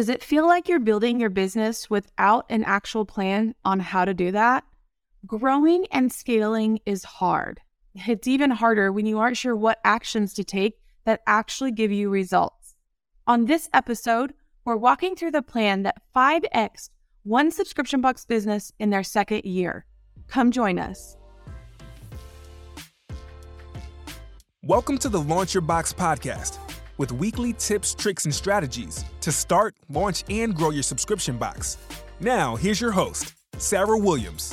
Does it feel like you're building your business without an actual plan on how to do that? Growing and scaling is hard. It's even harder when you aren't sure what actions to take that actually give you results. On this episode, we're walking through the plan that 5x one subscription box business in their second year. Come join us. Welcome to the Launch Your Box podcast with weekly tips, tricks, and strategies to start, launch, and grow your subscription box. Now, here's your host, Sarah Williams.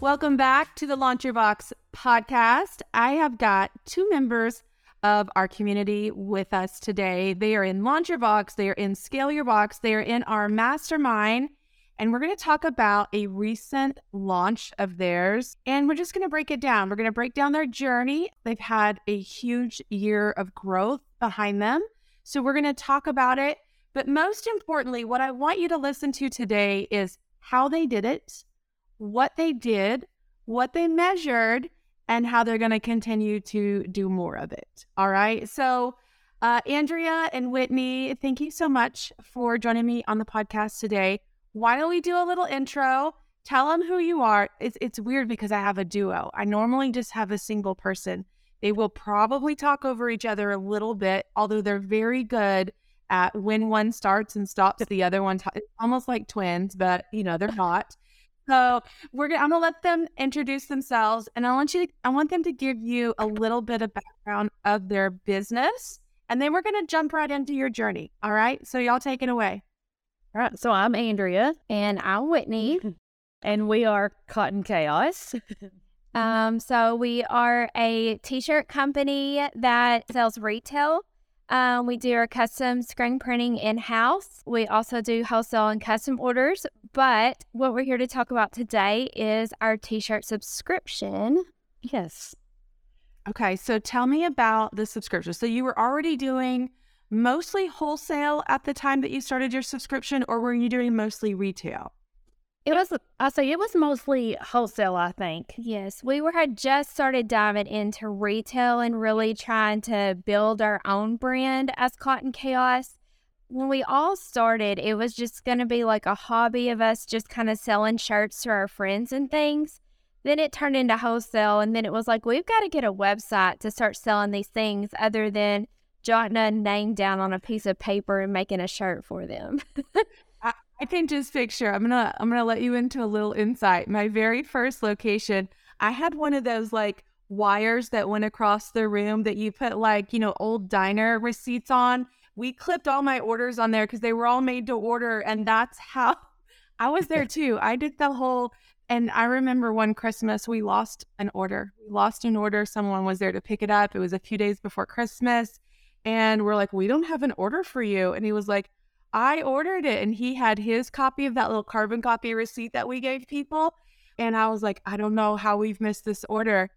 Welcome back to the Launch Your Box podcast. I have got two members of our community with us today. They are in Launch Your Box, they are in Scale Your Box, they are in our mastermind. And we're going to talk about a recent launch of theirs. And we're just going to break it down. We're going to break down their journey. They've had a huge year of growth behind them. So we're going to talk about it. But most importantly, what I want you to listen to today is how they did it, what they did, what they measured, and how they're going to continue to do more of it. All right. So, uh, Andrea and Whitney, thank you so much for joining me on the podcast today why don't we do a little intro? Tell them who you are. It's, it's weird because I have a duo. I normally just have a single person. They will probably talk over each other a little bit, although they're very good at when one starts and stops the other one. T- it's almost like twins, but you know, they're not. So we're gonna, I'm gonna let them introduce themselves, and I want you to, I want them to give you a little bit of background of their business, and then we're gonna jump right into your journey. All right, so y'all take it away. All right. So I'm Andrea. And I'm Whitney. and we are Cotton Chaos. um, so we are a t-shirt company that sells retail. Um, we do our custom screen printing in-house. We also do wholesale and custom orders. But what we're here to talk about today is our t-shirt subscription. Yes. Okay. So tell me about the subscription. So you were already doing mostly wholesale at the time that you started your subscription, or were you doing mostly retail? It was, I say, it was mostly wholesale. I think. Yes, we were had just started diving into retail and really trying to build our own brand as Cotton Chaos. When we all started, it was just going to be like a hobby of us just kind of selling shirts to our friends and things. Then it turned into wholesale, and then it was like we've got to get a website to start selling these things other than jotting a name down on a piece of paper and making a shirt for them. I, I can just picture. I'm gonna I'm gonna let you into a little insight. My very first location, I had one of those like wires that went across the room that you put like you know old diner receipts on. We clipped all my orders on there because they were all made to order, and that's how I was there too. I did the whole. And I remember one Christmas we lost an order. We lost an order. Someone was there to pick it up. It was a few days before Christmas and we're like, we don't have an order for you. And he was like, I ordered it. And he had his copy of that little carbon copy receipt that we gave people. And I was like, I don't know how we've missed this order.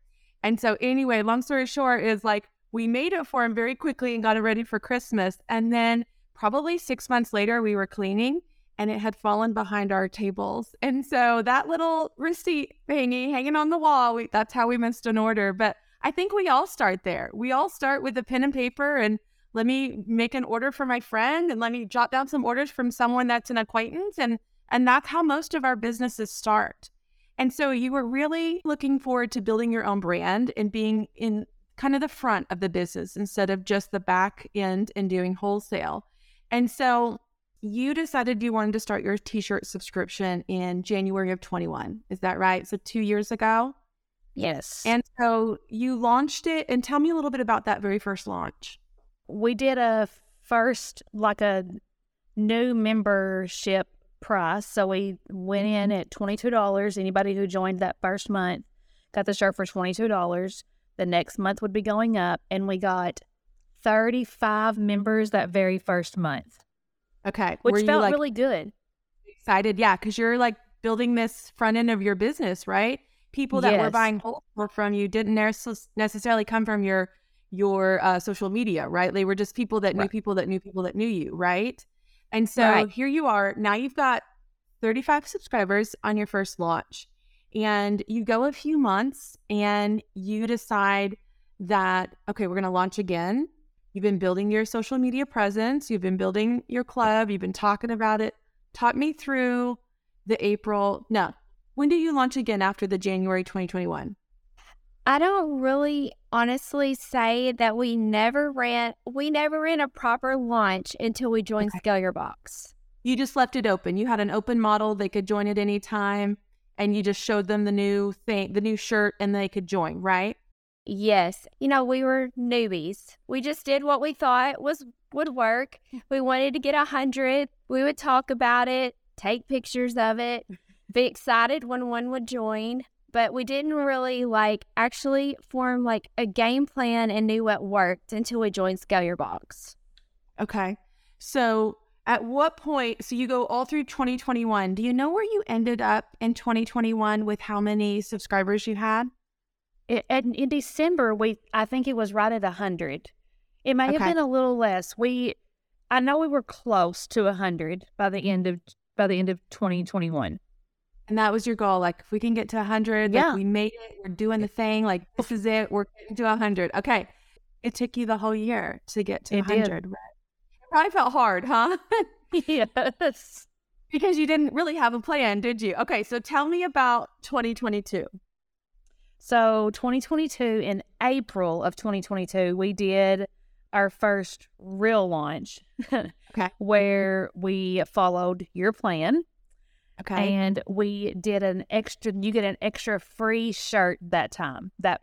And so, anyway, long story short, is like we made it for him very quickly and got it ready for Christmas. And then, probably six months later, we were cleaning and it had fallen behind our tables. And so, that little receipt thingy hanging on the wall, we, that's how we missed an order. But I think we all start there. We all start with a pen and paper and let me make an order for my friend and let me jot down some orders from someone that's an acquaintance and and that's how most of our businesses start. And so you were really looking forward to building your own brand and being in kind of the front of the business instead of just the back end and doing wholesale. And so you decided you wanted to start your t-shirt subscription in January of 21. Is that right? So 2 years ago? Yes. And so you launched it, and tell me a little bit about that very first launch. We did a first, like a new membership price. So we went in mm-hmm. at $22. Anybody who joined that first month got the shirt for $22. The next month would be going up, and we got 35 members that very first month. Okay. Which felt like really good. Excited. Yeah. Cause you're like building this front end of your business, right? People that yes. were buying wholesale from you didn't necessarily come from your your uh, social media, right? They were just people that knew right. people that knew people that knew you, right? And so right. here you are. Now you've got 35 subscribers on your first launch, and you go a few months and you decide that okay, we're going to launch again. You've been building your social media presence, you've been building your club, you've been talking about it. Talk me through the April. No, when do you launch again after the January 2021? I don't really honestly say that we never ran we never ran a proper launch until we joined okay. Scale Your Box. You just left it open. You had an open model, they could join at any time and you just showed them the new thing, the new shirt and they could join, right? Yes. You know, we were newbies. We just did what we thought was would work. Hmm. We wanted to get a hundred. We would talk about it, take pictures of it, be excited when one would join. But we didn't really like actually form like a game plan and knew what worked until we joined Scale Your Box. Okay. So at what point so you go all through 2021 do you know where you ended up in 2021 with how many subscribers you had it, in, in december we i think it was right at 100 it may okay. have been a little less we i know we were close to 100 by the end of by the end of 2021 and that was your goal like if we can get to 100 yeah. like we made it we're doing the thing like this is it we're getting to 100 okay it took you the whole year to get to it 100 did. right probably felt hard, huh? yes. Because you didn't really have a plan, did you? Okay, so tell me about 2022. So, 2022, in April of 2022, we did our first real launch. okay. Where we followed your plan. Okay. And we did an extra, you get an extra free shirt that time, that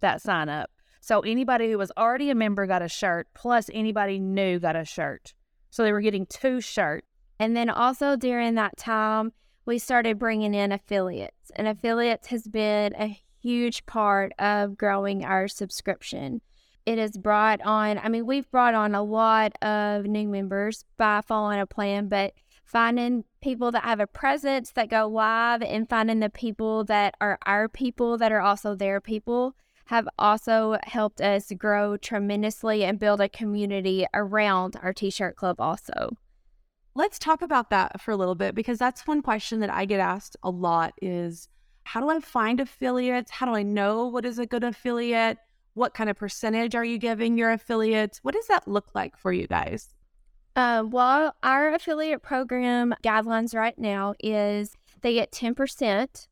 that sign up. So anybody who was already a member got a shirt, plus anybody new got a shirt. So they were getting two shirts. And then also during that time, we started bringing in affiliates, and affiliates has been a huge part of growing our subscription. It has brought on, I mean, we've brought on a lot of new members by following a plan, but finding people that have a presence that go live and finding the people that are our people that are also their people have also helped us grow tremendously and build a community around our t shirt club, also. Let's talk about that for a little bit because that's one question that I get asked a lot is how do I find affiliates? How do I know what is a good affiliate? What kind of percentage are you giving your affiliates? What does that look like for you guys? Uh, well, our affiliate program guidelines right now is they get 10%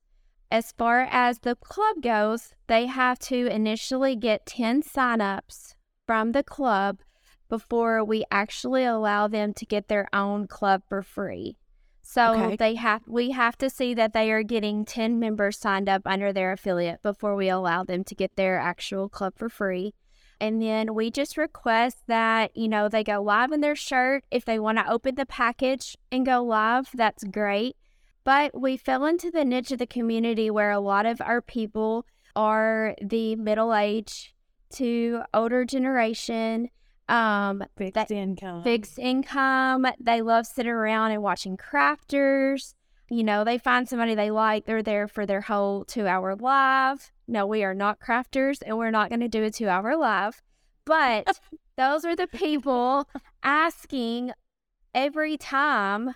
as far as the club goes, they have to initially get 10 signups from the club before we actually allow them to get their own club for free. So okay. they have we have to see that they are getting 10 members signed up under their affiliate before we allow them to get their actual club for free. And then we just request that, you know, they go live in their shirt. If they want to open the package and go live, that's great. But we fell into the niche of the community where a lot of our people are the middle age to older generation. Um, fixed income. Fixed income. They love sitting around and watching crafters. You know, they find somebody they like, they're there for their whole two hour live. No, we are not crafters and we're not going to do a two hour live. But those are the people asking every time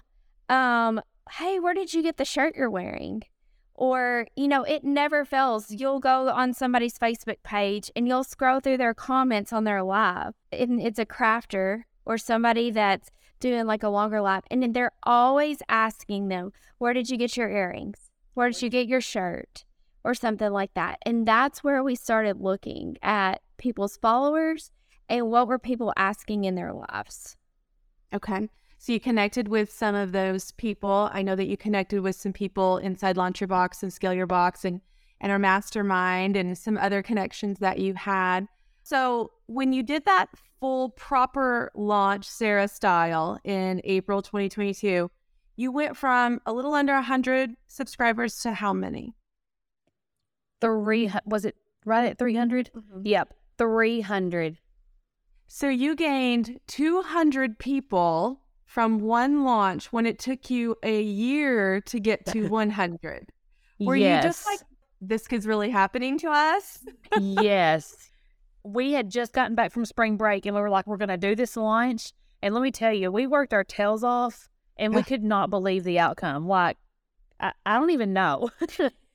um hey, where did you get the shirt you're wearing? Or, you know, it never fails. You'll go on somebody's Facebook page and you'll scroll through their comments on their live. And it's a crafter or somebody that's doing like a longer live. And they're always asking them, where did you get your earrings? Where did you get your shirt? Or something like that. And that's where we started looking at people's followers and what were people asking in their lives. Okay. So you connected with some of those people. I know that you connected with some people inside Launch Your Box and Scale Your Box and, and our mastermind and some other connections that you had. So when you did that full proper launch Sarah style in April 2022, you went from a little under 100 subscribers to how many? Three, was it right at 300? Mm-hmm. Yep, 300. So you gained 200 people from one launch when it took you a year to get to 100? Were yes. you just like, this is really happening to us? yes. We had just gotten back from spring break and we were like, we're going to do this launch. And let me tell you, we worked our tails off and we could not believe the outcome. Like, I, I don't even know.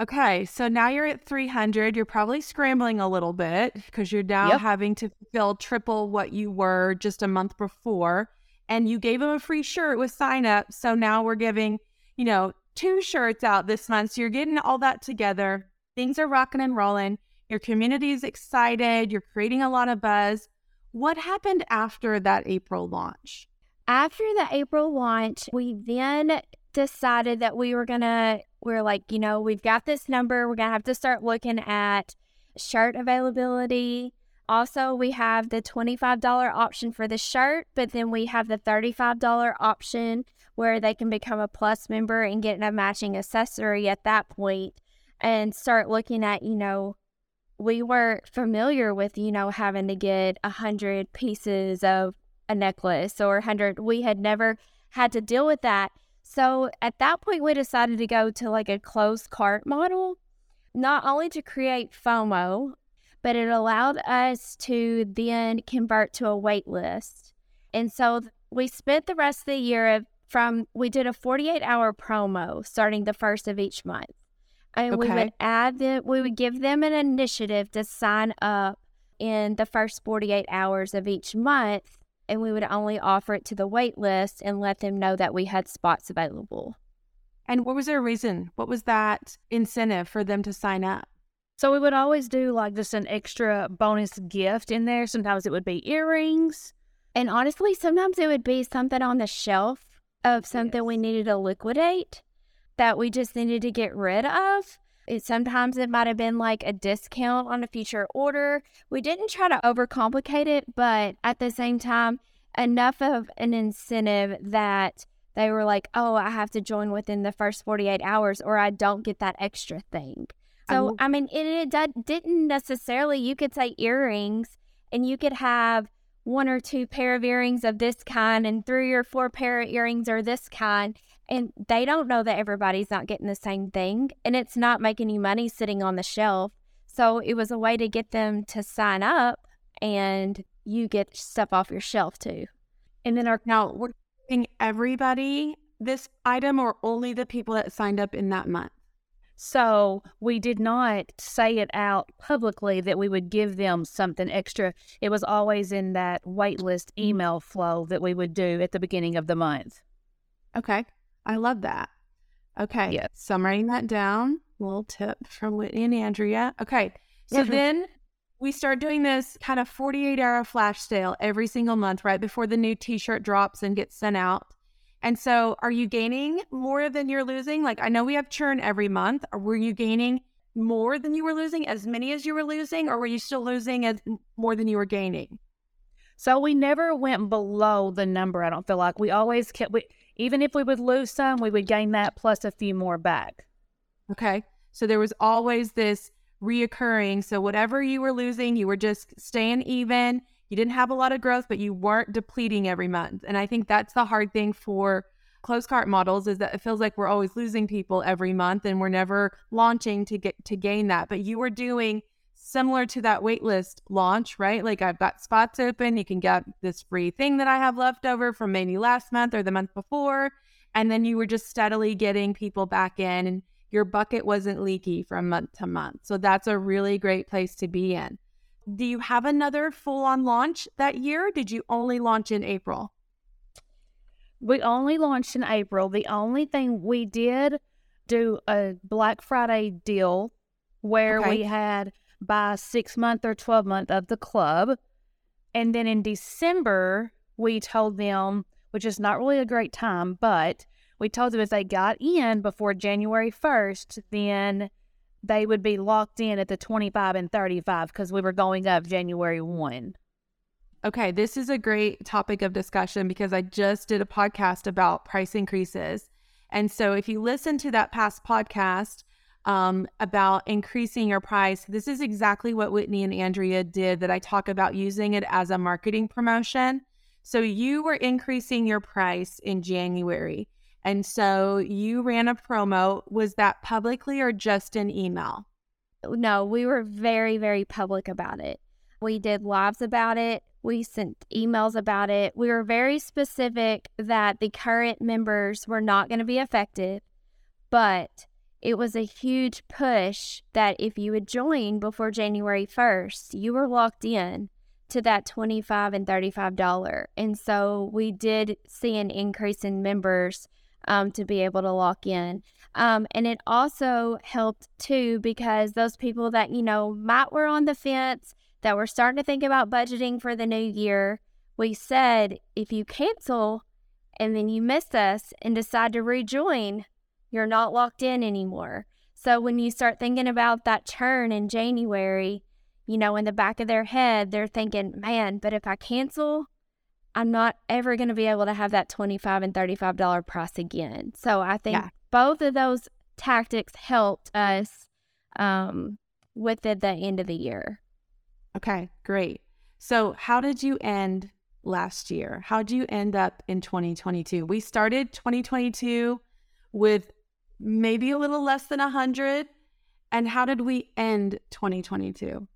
Okay, so now you're at 300. You're probably scrambling a little bit because you're now Yep. having to fill triple what you were just a month before. And you gave them a free shirt with sign up. So now we're giving, you know, two shirts out this month. So you're getting all that together. Things are rocking and rolling. Your community is excited. You're creating a lot of buzz. What happened after that April launch? After the April launch, we then decided that we were to, we're like, you know, we've got this number. We're to have to start looking at shirt availability. Also, we have the $25 option for the shirt, but then we have the $35 option where they can become a plus member and get a matching accessory at that point and start looking at, you know, we weren't familiar with, you know, having to get a hundred pieces of a necklace or a hundred. We had never had to deal with that. So at that point, we decided to go to like a closed cart model, not only to create FOMO, but it allowed us to then convert to a wait list. And so we spent the rest of the year of from we did a 48 hour promo starting the first of each month. And we would add them we would give them an initiative to sign up in the first 48 hours of each month and we would only offer it to the wait list and let them know that we had spots available. And what was their reason? What was that incentive for them to sign up? So we would always do like just an extra bonus gift in there. Sometimes it would be earrings. And honestly, sometimes it would be something on the shelf of something we needed to liquidate that we just needed to get rid of. It, sometimes it might have been like a discount on a future order. We didn't try to overcomplicate it, but at the same time, enough of an incentive that they were like, oh, I have to join within the first 48 hours or I don't get that extra thing. So, I mean, it, it did- didn't necessarily, you could say earrings and you could have one or two pair of earrings of this kind and three or four pair of earrings are this kind. And they don't know that everybody's not getting the same thing. And it's not making you money sitting on the shelf. So it was a way to get them to sign up and you get stuff off your shelf too. And then our Now, we're giving everybody this item or only the people that signed up in that month? So we did not say it out publicly that we would give them something extra. It was always in that waitlist mm-hmm. email flow that we would do at the beginning of the month. Okay. I love that. Okay. Yes. So I'm writing that down. Little tip from Whitney and Andrea. Okay. So Yeah. then we start doing this kind of 48 hour flash sale every single month, right before the new t shirt drops and gets sent out. And so are you gaining more than you're losing? Like I know we have churn every month. Were you gaining more than you were losing, as many as you were losing, or were you still losing as more than you were gaining? So we never went below the number. I don't feel like we always kept. We, even if we would lose some, we would gain that plus a few more back. Okay. So there was always this reoccurring. So whatever you were losing, you were just staying even. You didn't have a lot of growth, but you weren't depleting every month. And I think that's the hard thing for closed cart models is that it feels like we're always losing people every month and we're never launching to get to gain that. But you were doing similar to that waitlist launch, right? Like I've got spots open. You can get this free thing that I have left over from maybe last month or the month before. And then you were just steadily getting people back in and your bucket wasn't leaky from month to month. So that's a really great place to be in. Do you have another full on launch that year? Did you only launch in April? We only launched in April. The only thing we did do a Black Friday deal where Okay. we had buy six month or 12 month of the club. And then in December, we told them, which is not really a great time, but we told them if they got in before January 1st, then they would be locked in at the 25 and 35 because we were going up January 1. Okay, this is a great topic of discussion because I just did a podcast about price increases. And so if you listen to that past podcast um, about increasing your price, this is exactly what Whitney and Andrea did that I talk about using it as a marketing promotion. So you were increasing your price in January. And so you ran a promo. Was that publicly or just in email? No, we were very, very public about it. We did lives about it. We sent emails about it. We were very specific that the current members were not going to be affected. But it was a huge push that if you would join before January 1st, you were locked in to that 25 and $35. And so we did see an increase in members um, to be able to lock in. Um, and it also helped too because those people that, you know, might were on the fence, that were starting to think about budgeting for the new year, we said if you cancel and then you miss us and decide to rejoin, you're not locked in anymore. So when you start thinking about that churn in January, you know, in the back of their head, they're thinking, man, but if I cancel, I'm not ever going to be able to have that 25 and $35 price again. So I think yeah. both of those tactics helped us um, with the, the end of the year. Okay, great. So, how did you end last year? How did you end up in 2022? We started 2022 with maybe a little less than 100. And how did we end 2022?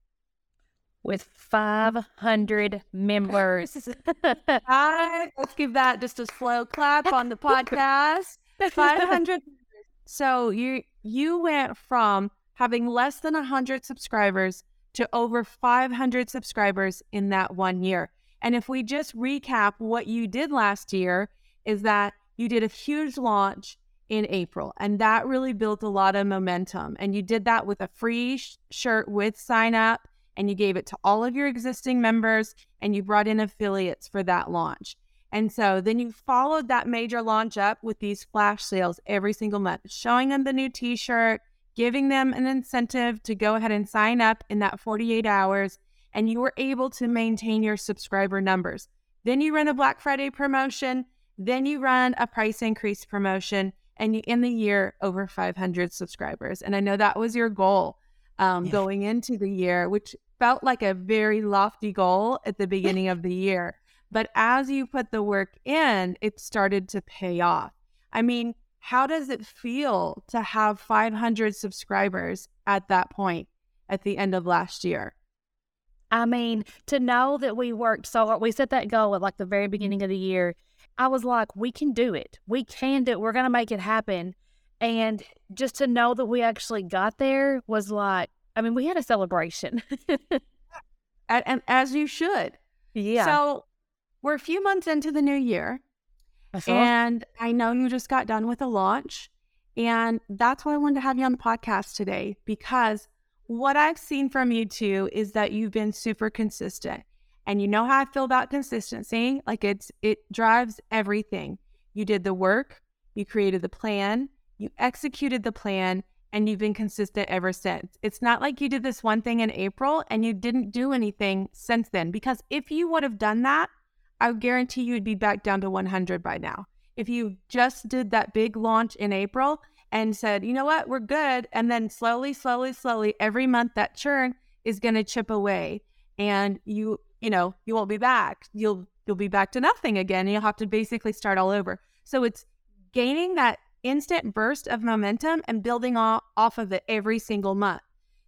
With 500 members. right, let's give that just a slow clap on the podcast. 500. so you you went from having less than 100 subscribers to over 500 subscribers in that one year. And if we just recap what you did last year is that you did a huge launch in April. And that really built a lot of momentum. And you did that with a free sh- shirt with sign up, and you gave it to all of your existing members, and you brought in affiliates for that launch. And so then you followed that major launch up with these flash sales every single month, showing them the new t shirt, giving them an incentive to go ahead and sign up in that 48 hours. And you were able to maintain your subscriber numbers. Then you run a Black Friday promotion. Then you run a price increase promotion and you end the year over 500 subscribers. And I know that was your goal um, yeah. going into the year, which felt like a very lofty goal at the beginning of the year. But as you put the work in, it started to pay off. I mean, how does it feel to have 500 subscribers at that point at the end of last year? I mean, to know that we worked so hard, we set that goal at like the very beginning of the year I was like, we can do it. We can do it. We're going to make it happen. And just to know that we actually got there was like, I mean, we had a celebration. and, and, as you should. Yeah. So we're a few months into the new year. And I know you just got done with a launch. And that's why I wanted to have you on the podcast today because what I've seen from you too is that you've been super consistent. And you know how I feel about consistency. Like it's it drives everything. You did the work, you created the plan, you executed the plan, and you've been consistent ever since. It's not like you did this one thing in April and you didn't do anything since then. Because if you would have done that, I guarantee you would be back down to 100 by now. If you just did that big launch in April and said, you know what, we're good. And then slowly, slowly, slowly, every month that churn is going to chip away. And you you know, you won't be back. You'll you'll be back to nothing again. You'll have to basically start all over. So it's gaining that instant burst of momentum and building off, off of it every single month.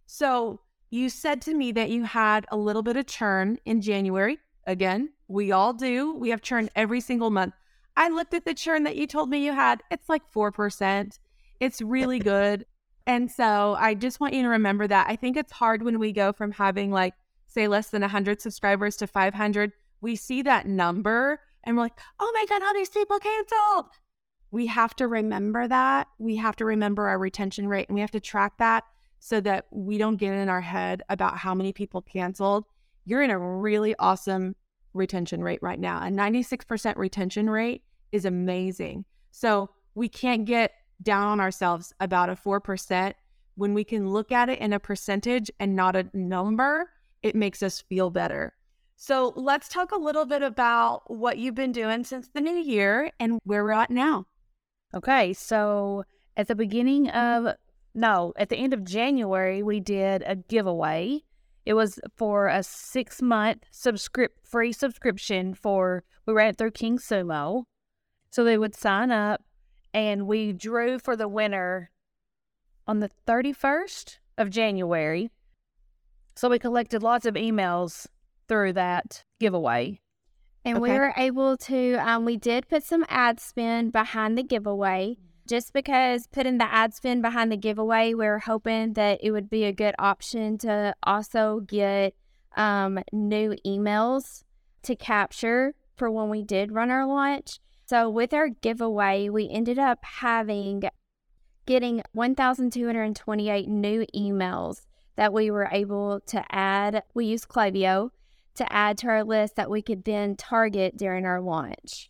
So you said to me that you had a little bit of churn in January. Again, we all do. We have churn every single month. I looked at the churn that you told me you had. It's like 4%. It's really good. And so I just want you to remember that. I think it's hard when we go from having like say less than 100 subscribers to 500, we see that number and we're like, oh my God, all these people canceled. We have to remember that. We have to remember our retention rate and we have to track that so that we don't get in our head about how many people canceled. You're in a really awesome retention rate right now. A 96% retention rate is amazing. So we can't get down on ourselves about a 4% when we can look at it in a percentage and not a number it makes us feel better. So let's talk a little bit about what you've been doing since the new year and where we're at now. Okay, so at the beginning mm-hmm. of no, at the end of January, we did a giveaway. It was for a six month subscript free subscription for we ran it through King Sumo. So they would sign up and we drew for the winner on the 31st of January. So we collected lots of emails through that giveaway. And okay. we were able to, um, we did put some ad spend behind the giveaway. just because putting the ad spend behind the giveaway, we are hoping that it would be a good option to also get um, new emails to capture for when we did run our launch. So with our giveaway, we ended up having getting 1,228 new emails that we were able to add. We used Klaviyo to add to our list that we could then target during our launch.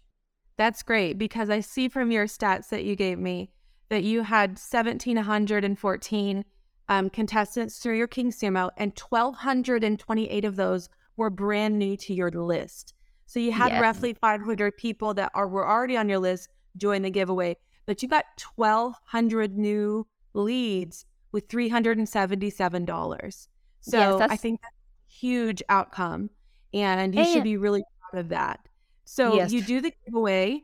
That's great because I see from your stats that you gave me that you had 1,714 um, contestants through your King Sumo, and 1,228 of those were brand new to your list. So you had Yes. roughly 500 people that are were already on your list join the giveaway, but you got 1,200 new leads with $377. So Yes, I think that's a huge outcome, and you should be really proud of that. So Yes. you do the giveaway.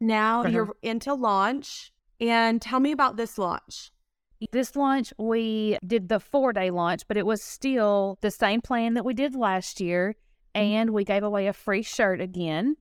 Now Uh-huh. you're into launch, and tell me about this launch. This launch, we did the four day launch, but it was still the same plan that we did last year. And we gave away a free shirt again.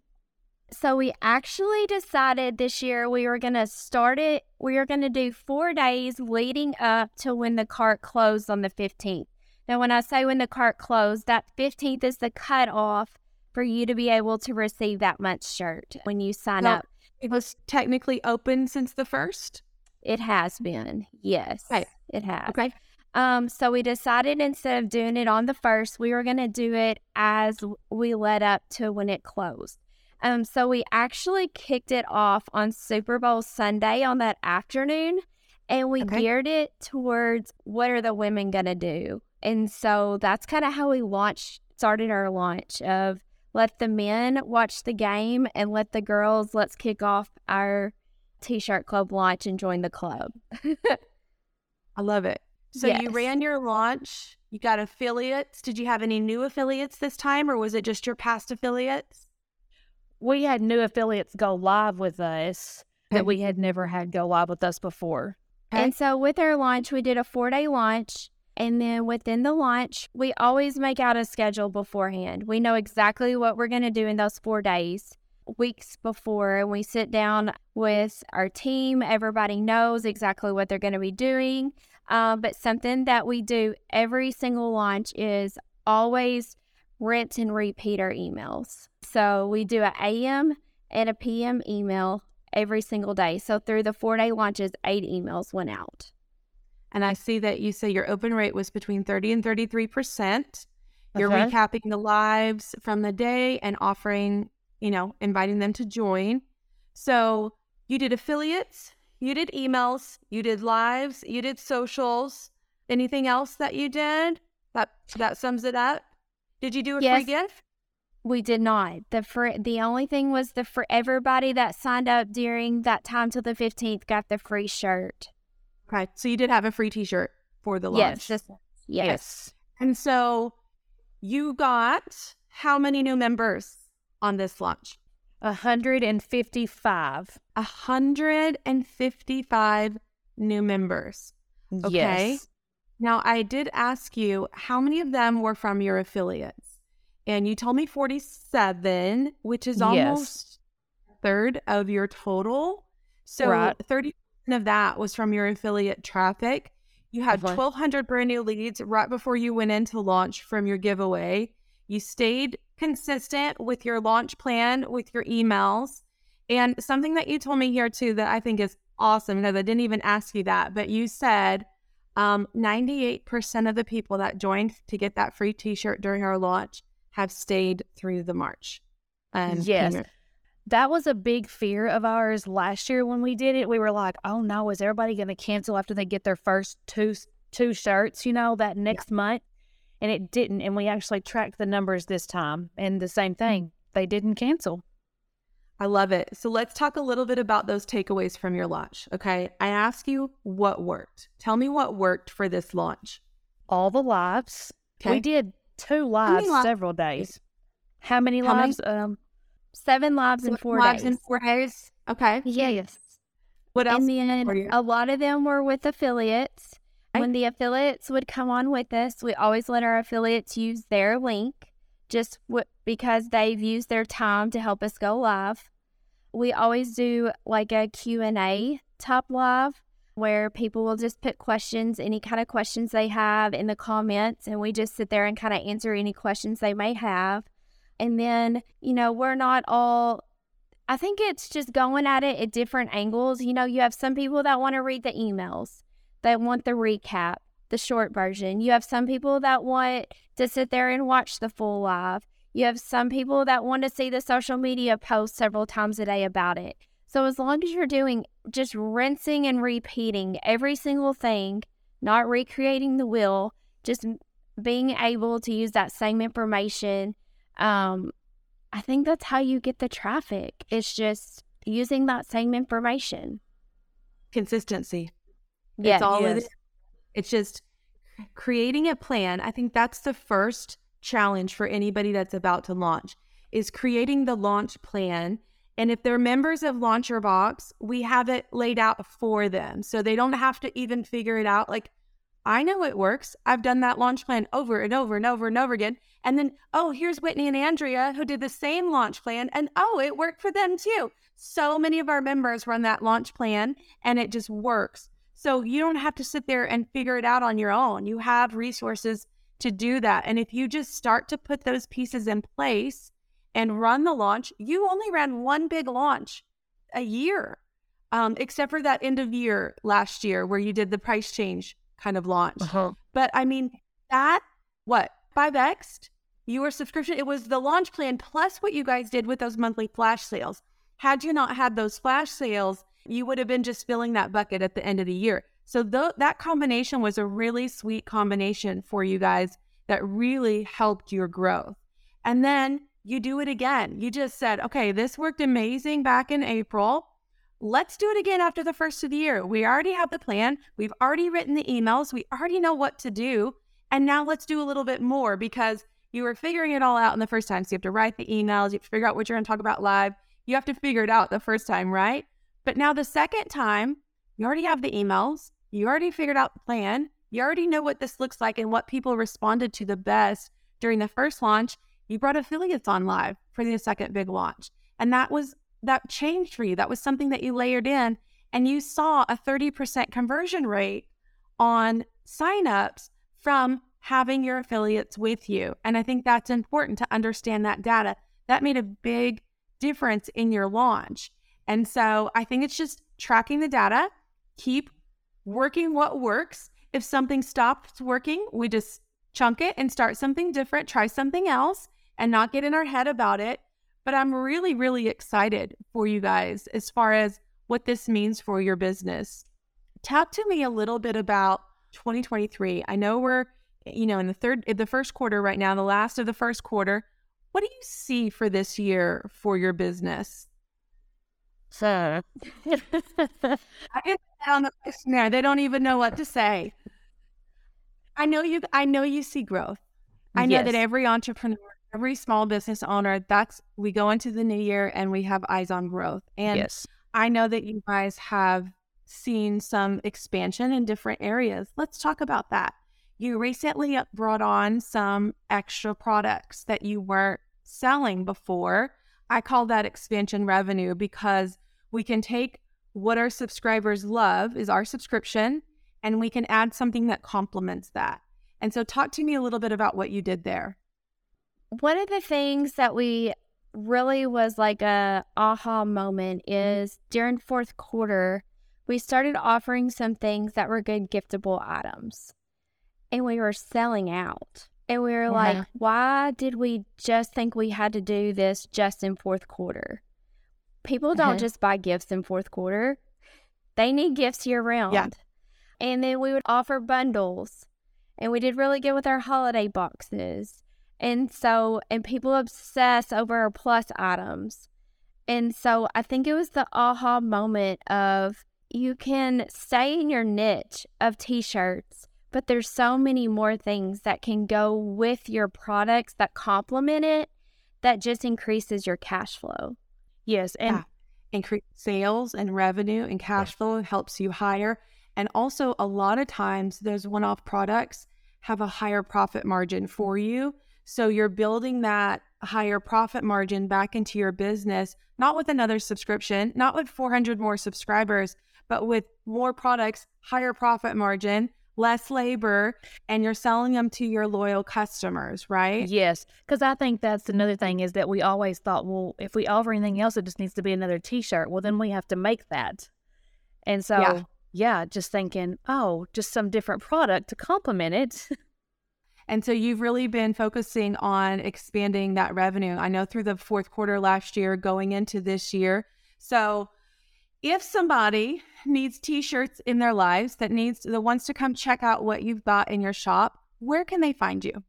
So we actually decided this year we were going to start it. We were going to do four days leading up to when the cart closed on the 15th. Now, when I say when the cart closed, that 15th is the cutoff for you to be able to receive that month's shirt when you sign Now- up. It was technically open since the first. It has been. Yes. Right. It has. Okay. Um, so we decided instead of doing it on the first, we were going to do it as we led up to when it closed. Um, so we actually kicked it off on Super Bowl Sunday on that afternoon, and we Okay. geared it towards what are the women going to do. And so that's kind of how we launched, started our launch of let the men watch the game and let the girls, let's kick off our t-shirt club launch and join the club. I love it. So you ran your launch. You got affiliates. Did you have any new affiliates this time, or was it just your past affiliates? We had new affiliates go live with us that we had never had go live with us before. And so with our launch, we did a four day launch. And then within the launch, we always make out a schedule beforehand. We know exactly what we're going to do in those four days, weeks before. And we sit down with our team. Everybody knows exactly what they're going to be doing. Um, but something that we do every single launch is always rinse and repeat our emails. So we do a AM and a PM email every single day. So through the four day launches, eight emails went out. And I see that you say your open rate was between 30 and 33%. You're Okay. recapping the lives from the day and offering, you know, inviting them to join. So you did affiliates, you did emails, you did lives, you did socials. Anything else that you did that that sums it up? Did you do a free Yes. gift? We did not. The free, the only thing was the for everybody that signed up during that time till the 15th got the free shirt. Okay. So you did have a free t-shirt for the launch. Yes. this- yes. And so you got how many new members on this launch? 155. 155 new members. Okay. Yes. Now, I did ask you how many of them were from your affiliates, and you told me 47, which is almost a third of your total. So Right. 30% of that was from your affiliate traffic. You had Okay. 1,200 brand new leads right before you went into launch from your giveaway. You stayed consistent with your launch plan, with your emails. And something that you told me here too that I think is awesome because I didn't even ask you that, but you said um, 98% of the people that joined to get that free t shirt during our launch have stayed through the March. And Yes. That was a big fear of ours last year when we did it. We were like, "Oh no, is everybody going to cancel after they get their first two two shirts, you know, that next month?" And it didn't, and we actually tracked the numbers this time, and the same hmm. thing. They didn't cancel. I love it. So let's talk a little bit about those takeaways from your launch. Okay. I ask you what worked. Tell me what worked for this launch. All the lives. Okay. We did two lives several days. How many How many? lives? Um, Seven lives in four Lives days. in four days. Okay. Yes. What else? And then a lot of them were with affiliates. When the affiliates would come on with us, we always let our affiliates use their link just w- because they've used their time to help us go live. We always do like a Q&A top live where people will just put questions, any kind of questions they have in the comments, and we just sit there and kind of answer any questions they may have. And then, you know, we're not all, I think it's just going at it at different angles. You know, you have some people that want to read the emails, they want the recap, the short version. You have some people that want to sit there and watch the full live. You have some people that want to see the social media post several times a day about it. So as long as you're doing just rinsing and repeating every single thing, not recreating the wheel, just being able to use that same information, um, I think that's how you get the traffic. It's just using that same information. Consistency. Yeah, It's all yes. it is. It's just creating a plan. I think that's the first challenge for anybody that's about to launch is creating the launch plan. And if they're members of Launch Your Box, we have it laid out for them. So they don't have to even figure it out. Like, I know it works. I've done that launch plan over and over and over and over again. And then, oh, here's Whitney and Andrea who did the same launch plan. And oh, it worked for them too. So many of our members run that launch plan and it just works. So you don't have to sit there and figure it out on your own. You have resources to do that. And if you just start to put those pieces in place and run the launch, you only ran one big launch a year, um, except for that end of year last year where you did the price change kind of launch. Uh-huh. But I mean, that, what, 5X? Your subscription, it was the launch plan plus what you guys did with those monthly flash sales. Had you not had those flash sales, you would have been just filling that bucket at the end of the year. So th- that combination was a really sweet combination for you guys that really helped your growth. And then you do it again. You just said, okay, this worked amazing back in April. Let's do it again after the first of the year. We already have the plan. We've already written the emails. We already know what to do. And now let's do a little bit more because you were figuring it all out in the first time. So you have to write the emails, you have to figure out what you're going to talk about live. You have to figure it out the first time, right? But now the second time, you already have the emails, you already figured out the plan, you already know what this looks like and what people responded to the best during the first launch. You brought affiliates on live for the second big launch. And that was that changed for you. That was something that you layered in and you saw a 30% conversion rate on signups from having your affiliates with you. And I think that's important to understand that data. That made a big difference in your launch. And so I think it's just tracking the data, keep working what works. If something stops working, we just chunk it and start something different, try something else, and not get in our head about it. But I'm really, really excited for you guys as far as what this means for your business. Talk to me a little bit about 2023. I know we're, you know, in the third, in the first quarter right now, the last of the first quarter. What do you see for this year for your business? So, I get on the questionnaire. They don't even know what to say. I know you. I know you see growth. I know that every entrepreneur, every small business owner, that's we go into the new year and we have eyes on growth. And yes. I know that you guys have seen some expansion in different areas. Let's talk about that. You recently brought on some extra products that you weren't selling before. I call that expansion revenue because we can take what our subscribers love is our subscription and we can add something that complements that. And so talk to me a little bit about what you did there. one of the things that we really was like a aha moment is during fourth quarter we started offering some things that were good giftable items and we were selling out and we were like Mhm. why did we just think we had to do this just in fourth quarter people don't Mhm. just buy gifts in fourth quarter they need gifts year round and then we would offer bundles and we did really good with our holiday boxes and so, and people obsess over our plus items. And so I think it was the aha moment of you can stay in your niche of t shirts, but there's so many more things that can go with your products that complement it that just increases your cash flow. Yes. And Yeah. increase sales and revenue and cash flow helps you hire. And also, a lot of times, those one off products have a higher profit margin for you. So, you're building that higher profit margin back into your business, not with another subscription, not with 400 more subscribers, but with more products, higher profit margin, less labor, and you're selling them to your loyal customers, right? Yes, because I think that's another thing is that we always thought, well, if we offer anything else, it just needs to be another T-shirt. Well, then we have to make that, and so yeah, yeah just thinking, oh, just some different product to complement it. And so you've really been focusing on expanding that revenue. I know through the fourth quarter last year, going into this year. So if somebody needs t-shirts in their lives that needs the wants to come check out what you've got in your shop where can they find you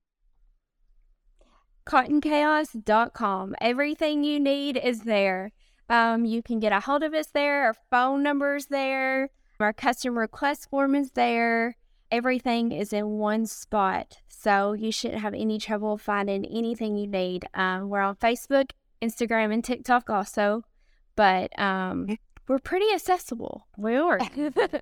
cottonchaos.com everything you need is there um, you can get a hold of us there our phone numbers there our custom request form is there everything is in one spot so you shouldn't have any trouble finding anything you need um, we're on facebook instagram and tiktok also but um, we're pretty accessible. We are.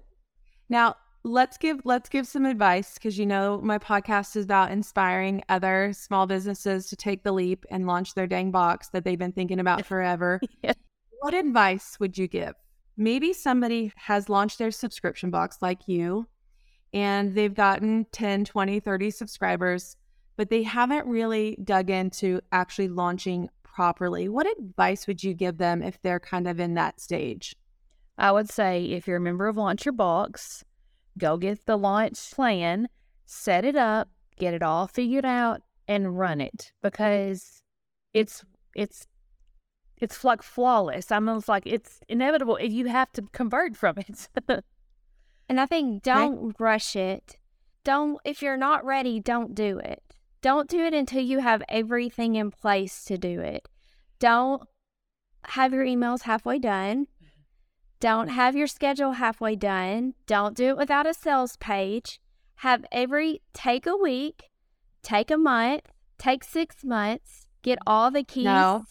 now, let's give let's give some advice because you know my podcast is about inspiring other small businesses to take the leap and launch their dang box that they've been thinking about forever. yeah. What advice would you give? Maybe somebody has launched their subscription box like you and they've gotten 10, 20, 30 subscribers, but they haven't really dug into actually launching properly, what advice would you give them if they're kind of in that stage? I would say if you're a member of Launch Your Box, go get the launch plan, set it up, get it all figured out, and run it because it's it's it's like flawless. I'm almost like it's inevitable you have to convert from it. and I think don't okay. rush it. Don't if you're not ready, don't do it. Don't do it until you have everything in place to do it. Don't have your emails halfway done. Don't have your schedule halfway done. Don't do it without a sales page. Have every, take a week, take a month, take six months, get all the keys. No,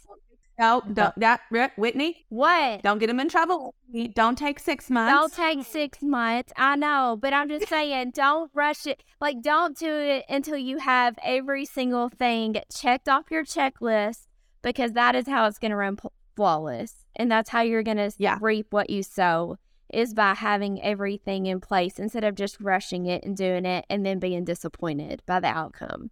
no, don't, that, Whitney. What? Don't get him in trouble. Don't take six months. Don't take six months. I know, but I'm just saying, don't rush it. Like, don't do it until you have every single thing checked off your checklist because that is how it's going to run flawless. And that's how you're going to yeah. reap what you sow is by having everything in place instead of just rushing it and doing it and then being disappointed by the outcome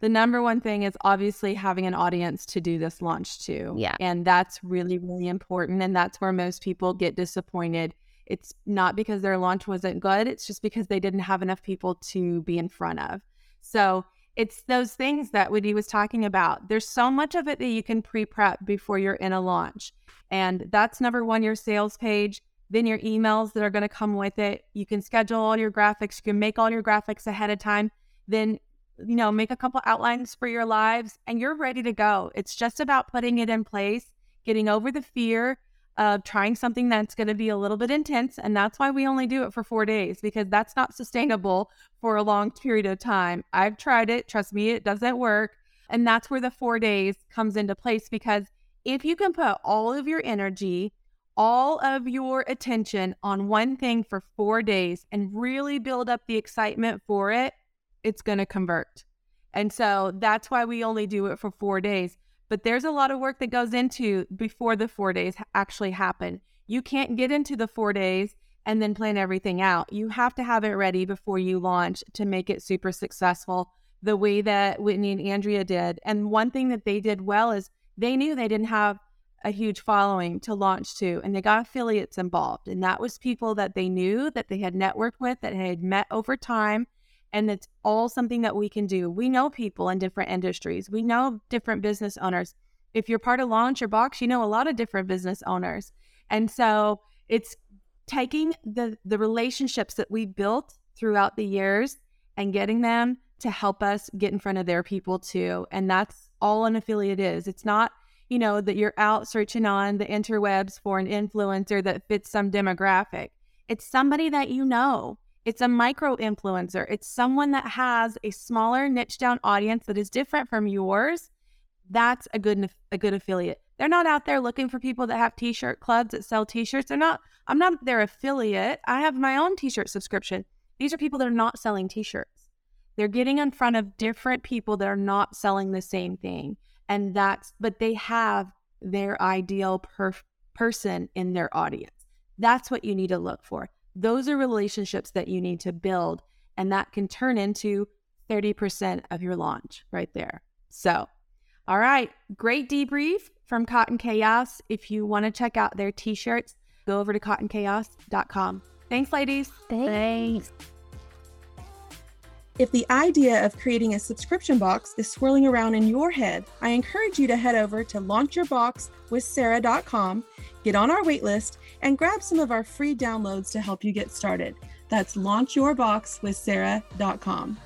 the number one thing is obviously having an audience to do this launch to. Yeah. And that's really, really important. And that's where most people get disappointed. It's not because their launch wasn't good, it's just because they didn't have enough people to be in front of. So it's those things that Woody was talking about. There's so much of it that you can pre prep before you're in a launch. And that's number one, your sales page, then your emails that are going to come with it. You can schedule all your graphics, you can make all your graphics ahead of time. Then you know, make a couple outlines for your lives and you're ready to go. It's just about putting it in place, getting over the fear of trying something that's going to be a little bit intense. And that's why we only do it for four days because that's not sustainable for a long period of time. I've tried it. Trust me, it doesn't work. And that's where the four days comes into place because if you can put all of your energy, all of your attention on one thing for four days and really build up the excitement for it, it's going to convert. And so that's why we only do it for four days. But there's a lot of work that goes into before the four days actually happen. You can't get into the four days and then plan everything out. You have to have it ready before you launch to make it super successful the way that Whitney and Andrea did. And one thing that they did well is they knew they didn't have a huge following to launch to, and they got affiliates involved. And that was people that they knew that they had networked with, that had met over time, and it's all something that we can do. We know people in different industries, we know different business owners. If you're part of Launch Your Box, you know a lot of different business owners. And so it's taking the, the relationships that we built throughout the years and getting them to help us get in front of their people too. And that's all an affiliate is. It's not, you know, that you're out searching on the interwebs for an influencer that fits some demographic. It's somebody that you know it's a micro influencer. It's someone that has a smaller niche down audience that is different from yours. That's a good a good affiliate. They're not out there looking for people that have t-shirt clubs that sell t-shirts. They're not I'm not their affiliate. I have my own t-shirt subscription. These are people that are not selling t-shirts. They're getting in front of different people that are not selling the same thing. And that's, but they have their ideal per- person in their audience. That's what you need to look for. Those are relationships that you need to build, and that can turn into 30% of your launch right there. So, all right, great debrief from Cotton Chaos. If you want to check out their t shirts, go over to cottonchaos.com. Thanks, ladies. Thanks. If the idea of creating a subscription box is swirling around in your head, I encourage you to head over to launchyourboxwithsarah.com, get on our waitlist, and grab some of our free downloads to help you get started. That's launchyourboxwithsarah.com.